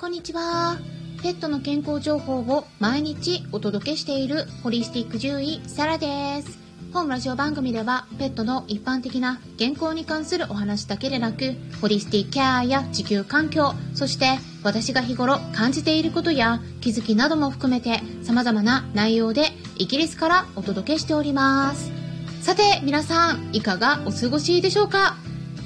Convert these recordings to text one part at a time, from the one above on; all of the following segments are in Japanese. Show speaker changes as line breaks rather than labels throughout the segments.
こんにちは。ペットの健康情報を毎日お届けしているホリスティック獣医サラです。本ラジオ番組ではペットの一般的な健康に関するお話だけでなく、ホリスティックケアや地球環境、そして私が日頃感じていることや気づきなども含めて様々な内容でイギリスからお届けしております。さて皆さんいかがお過ごしでしょうか？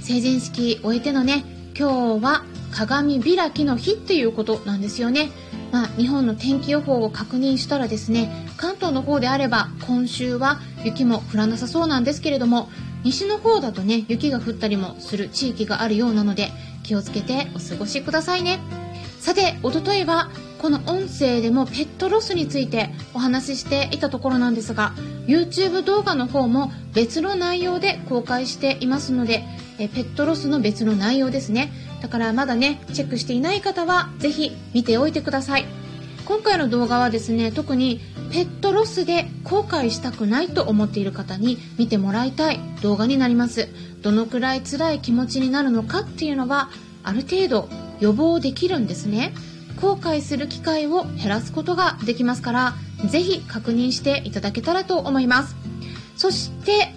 成人式終えてのね、今日は鏡開きの日っていうことなんですよね。まあ、日本の天気予報を確認したらですね、関東の方であれば今週は雪も降らなさそうなんですけれども、西の方だとね、雪が降ったりもする地域があるようなので、気をつけてお過ごしくださいね。さて、おとといは、この音声でもペットロスについてお話ししていたところなんですが、YouTube 動画の方も別の内容で公開していますので、えペットロスの別の内容ですね。だからまだね、チェックしていない方はぜひ見ておいてください。今回の動画はですね、特にペットロスで後悔したくないと思っている方に見てもらいたい動画になります。どのくらい辛い気持ちになるのかっていうのは、ある程度予防できるんですね。後悔する機会を減らすことができますから、ぜひ確認していただけたらと思います。そして、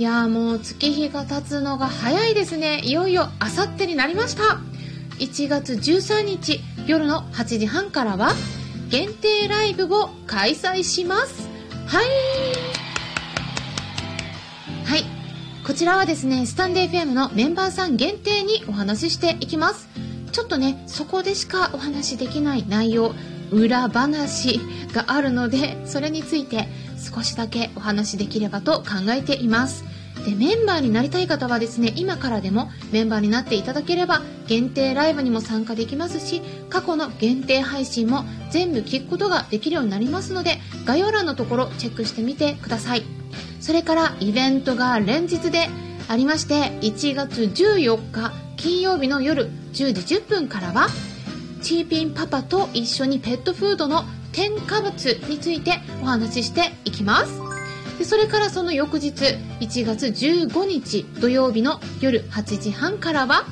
いやもう月日が経つのが早いですね。いよいよあさってになりました。1月13日夜の8時半からは限定ライブを開催します。はい。はい。こちらはですね、スタンデー FM のメンバーさん限定にお話ししていきます。ちょっとね、そこでしかお話しできない内容、裏話があるので、それについて少しだけお話しできればと考えています。でメンバーになりたい方はですね今からでもメンバーになっていただければ限定ライブにも参加できますし過去の限定配信も全部聞くことができるようになりますので概要欄のところチェックしてみてください。それからイベントが連日でありまして1月14日金曜日の夜10時10分からはチーピンパパと一緒にペットフードの添加物についてお話ししていきます。でそれからその翌日1月15日土曜日の夜8時半からは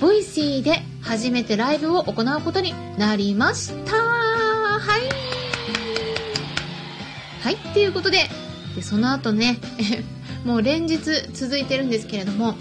v o i c y で初めてライブを行うことになりました。はい。はいっていうことででその後ね もう連日続いてるんですけれども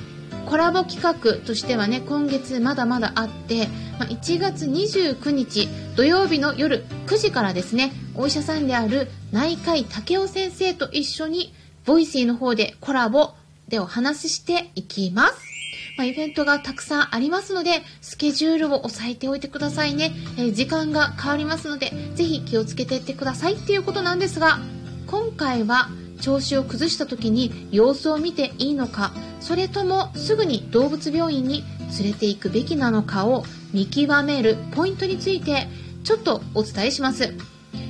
コラボ企画としてはね今月まだまだあって、まあ、1月29日土曜日の夜9時からですねお医者さんである内科医武雄先生と一緒にボイシーの方でコラボでお話ししていきます。まあ、イベントがたくさんありますので、スケジュールを押さえておいてくださいね。えー、時間が変わりますので、ぜひ気をつけていってくださいっていうことなんですが、今回は調子を崩した時に様子を見ていいのか、それともすぐに動物病院に連れて行くべきなのかを見極めるポイントについてちょっとお伝えします。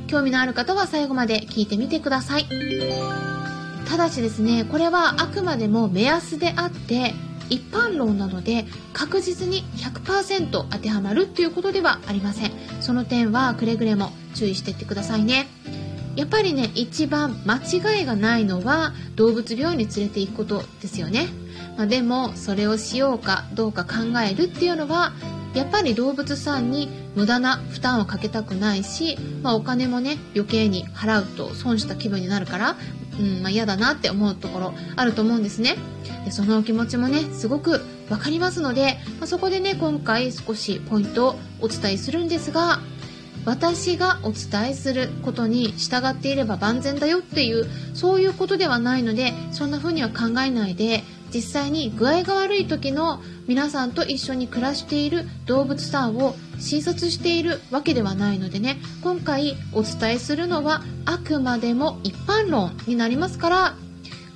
興味のある方は最後まで聞いてみてください。ただしですね、これはあくまでも目安であって、一般論なので確実に100%当てはまるっていうことではありません。その点はくれぐれも注意していってくださいね。やっぱりね、一番間違いがないのは動物病院に連れて行くことですよね。まあ、でも、それをしようかどうか考えるっていうのはやっぱり動物さんに無駄な負担をかけたくないし、まあ、お金もね余計に払うと損した気分になるから、うんまあ、嫌だなって思うところあると思うんですねでそのお気持ちもねすごく分かりますので、まあ、そこでね今回少しポイントをお伝えするんですが私がお伝えすることに従っていれば万全だよっていうそういうことではないのでそんな風には考えないで実際に具合が悪い時の皆さんと一緒に暮らしている動物さんを診察しているわけではないのでね今回お伝えするのはあくまでも一般論になりますから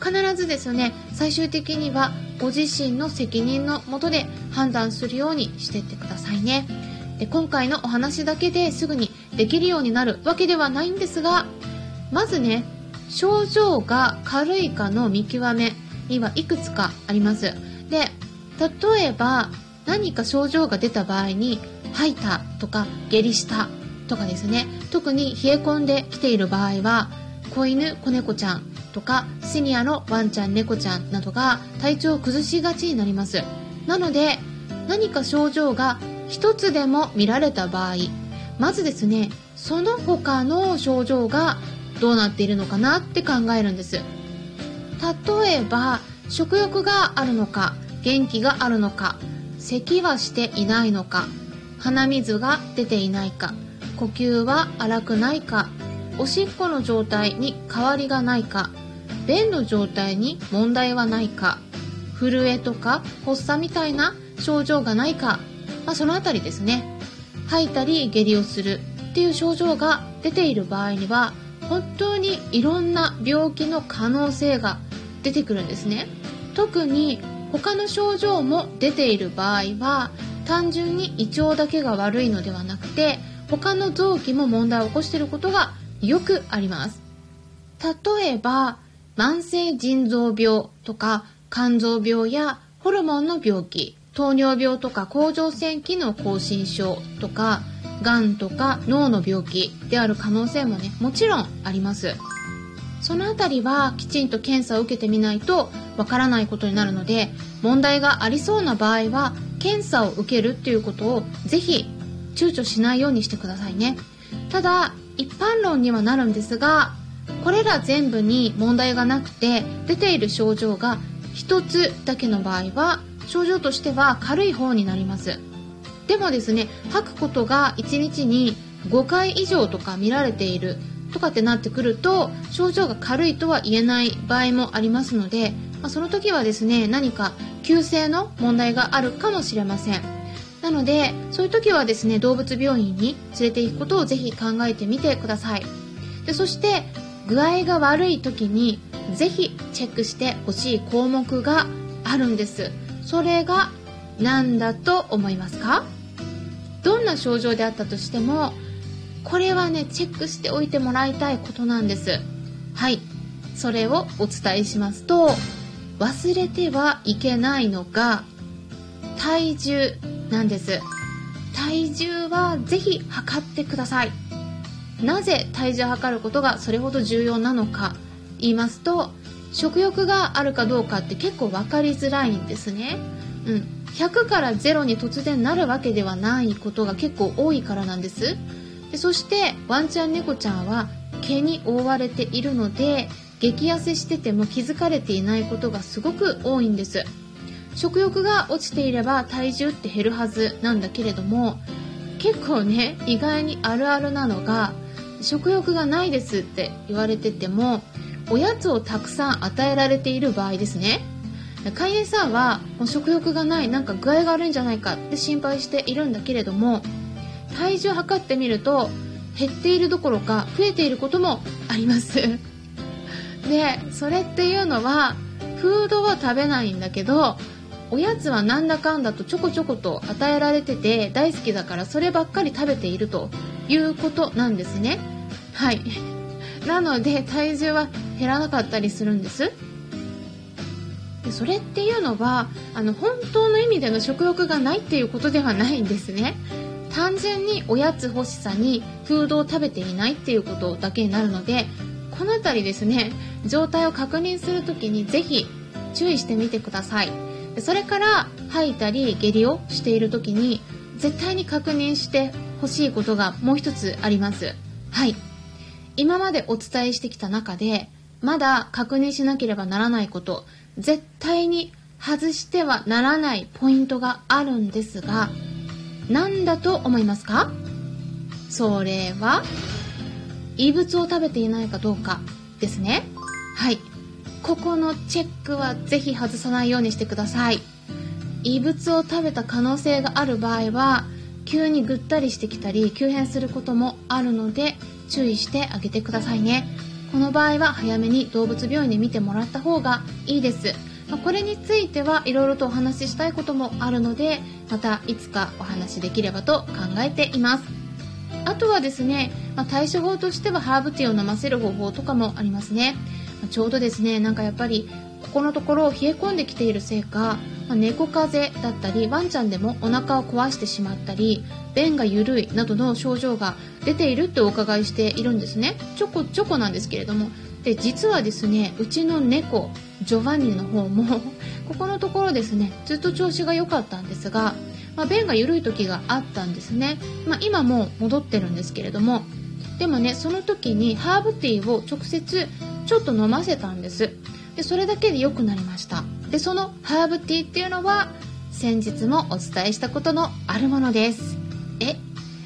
必ずですね最終的にはご自身の責任のもとで判断するようにしていってくださいね。で今回のお話だけですぐにできるようになるわけではないんですがまずね症状が軽いかの見極めにはいくつかあります。で、例えば何か症状が出た場合に吐いたとか下痢したとかですね、特に冷え込んできている場合は子犬、子猫ちゃんとかシニアのワンちゃん、猫ちゃんなどが体調を崩しがちになります。なので何か症状が一つでも見られた場合まずですねその他の症状がどうなっているのかなって考えるんです。例えば食欲があるのか元気があるのか咳はしていないのか鼻水が出ていないか呼吸は荒くないかおしっこの状態に変わりがないか便の状態に問題はないか震えとか発作みたいな症状がないか、まあ、そのあたりですね。吐いたり下痢をするっていう症状が出ている場合には本当にいろんな病気の可能性が出てくるんですね。特に他の症状も出ている場合は単純に胃腸だけが悪いのではなくて他の臓器も問題を起こしていることがよくあります。例えば慢性腎臓病とか肝臓病やホルモンの病気。糖尿病とか甲状腺機能亢進症とかがんとか脳の病気である可能性もねもちろんあります。そのあたりはきちんと検査を受けてみないとわからないことになるので問題がありそうな場合は検査を受けるっていうことをぜひ躊躇しないようにしてくださいね。ただ一般論にはなるんですがこれら全部に問題がなくて出ている症状が1つだけの場合は症状としては軽い方になります。でもですね吐くことが1日に5回以上とか見られているとかってなってくると症状が軽いとは言えない場合もありますので、まあ、その時はですね何か急性の問題があるかもしれません。なのでそういう時はですね動物病院に連れて行くことをぜひ考えてみてください。でそして具合が悪い時にぜひチェックしてほしい項目があるんです。それが何だと思いますか？どんな症状であったとしてもこれはねチェックしておいてもらいたいことなんです。はい。それをお伝えしますと忘れてはいけないのが体重なんです。体重はぜひ測ってください。なぜ体重を測ることがそれほど重要なのか言いますと食欲があるかどうかって結構分かりづらいんですね。うん。100から0に突然なるわけではないことが結構多いからなんです。でそしてワンちゃん猫ちゃんは毛に覆われているので激痩せしてても気づかれていないことがすごく多いんです。食欲が落ちていれば体重って減るはずなんだけれども結構ね意外にあるあるなのが食欲がないですって言われててもおやつをたくさん与えられている場合ですね。飼い餌はもう食欲がないなんか具合が悪いんじゃないかって心配しているんだけれども体重測ってみると減っているどころか増えていることもあります。でそれっていうのはフードは食べないんだけどおやつはなんだかんだとちょこちょこと与えられてて大好きだからそればっかり食べているということなんですね。はい。なので体重は減らなかったりするんです。でそれっていうのはあの本当の意味での食欲がないっていうことではないんですね。単純におやつ欲しさにフードを食べていないっていうことだけになるのでこの辺りですね状態を確認する時にぜひ注意してみてください。それから吐いたり下痢をしている時に絶対に確認してほしいことがもう一つあります。はい。今までお伝えしてきた中でまだ確認しなければならないこと絶対に外してはならないポイントがあるんですが何だと思いますか？それは異物を食べていないかどうかですね。はい。ここのチェックはぜひ外さないようにしてください。異物を食べた可能性がある場合は急にぐったりしてきたり急変することもあるので注意してあげてくださいね。この場合は早めに動物病院で見てもらった方がいいです。まこれについてはいろいろとお話ししたいこともあるので、またいつかお話しできればと考えています。あとはですね、ま、対処法としてはハーブティーを飲ませる方法とかもありますね。ちょうどですね、なんかやっぱりここのところ冷え込んできているせいか、猫風邪だったりワンちゃんでもお腹を壊してしまったり便が緩いなどの症状が出ているってお伺いしているんですね。ちょこちょこなんですけれども。で実はですねうちの猫ジョバンニの方も ここのところですねずっと調子が良かったんですがまあ、便が緩い時があったんですね、まあ、今も戻ってるんですけれども。でもねその時にハーブティーを直接ちょっと飲ませたんです。でそれだけで良くなりました。でそのハーブティーっていうのは先日もお伝えしたことのあるものです。え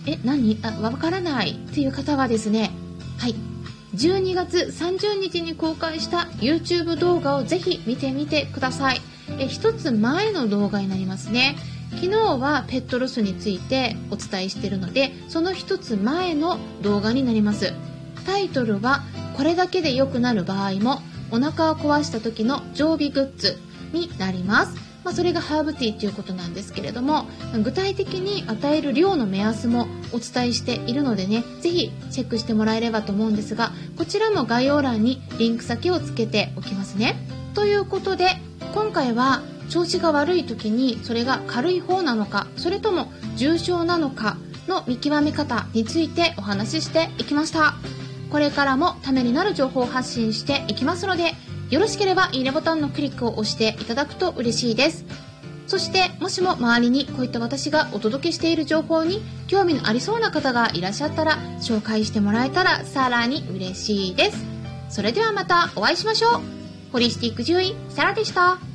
え何？あわからないっていう方はですねはい。12月30日に公開した YouTube 動画をぜひ見てみてください。え一つ前の動画になりますね。昨日はペットロスについてお伝えしているのでその一つ前の動画になります。タイトルはこれだけで良くなる場合もお腹を壊した時の常備グッズ。になります。まあ、それがハーブティーということなんですけれども具体的に与える量の目安もお伝えしているのでねぜひチェックしてもらえればと思うんですがこちらも概要欄にリンク先をつけておきますね。ということで今回は調子が悪い時にそれが軽い方なのかそれとも重症なのかの見極め方についてお話ししていきました。これからもためになる情報を発信していきますのでよろしければいいねボタンのクリックを押していただくと嬉しいです。そしてもしも周りにこういった私がお届けしている情報に興味のありそうな方がいらっしゃったら紹介してもらえたらさらに嬉しいです。それではまたお会いしましょう。ホリスティック獣医サラでした。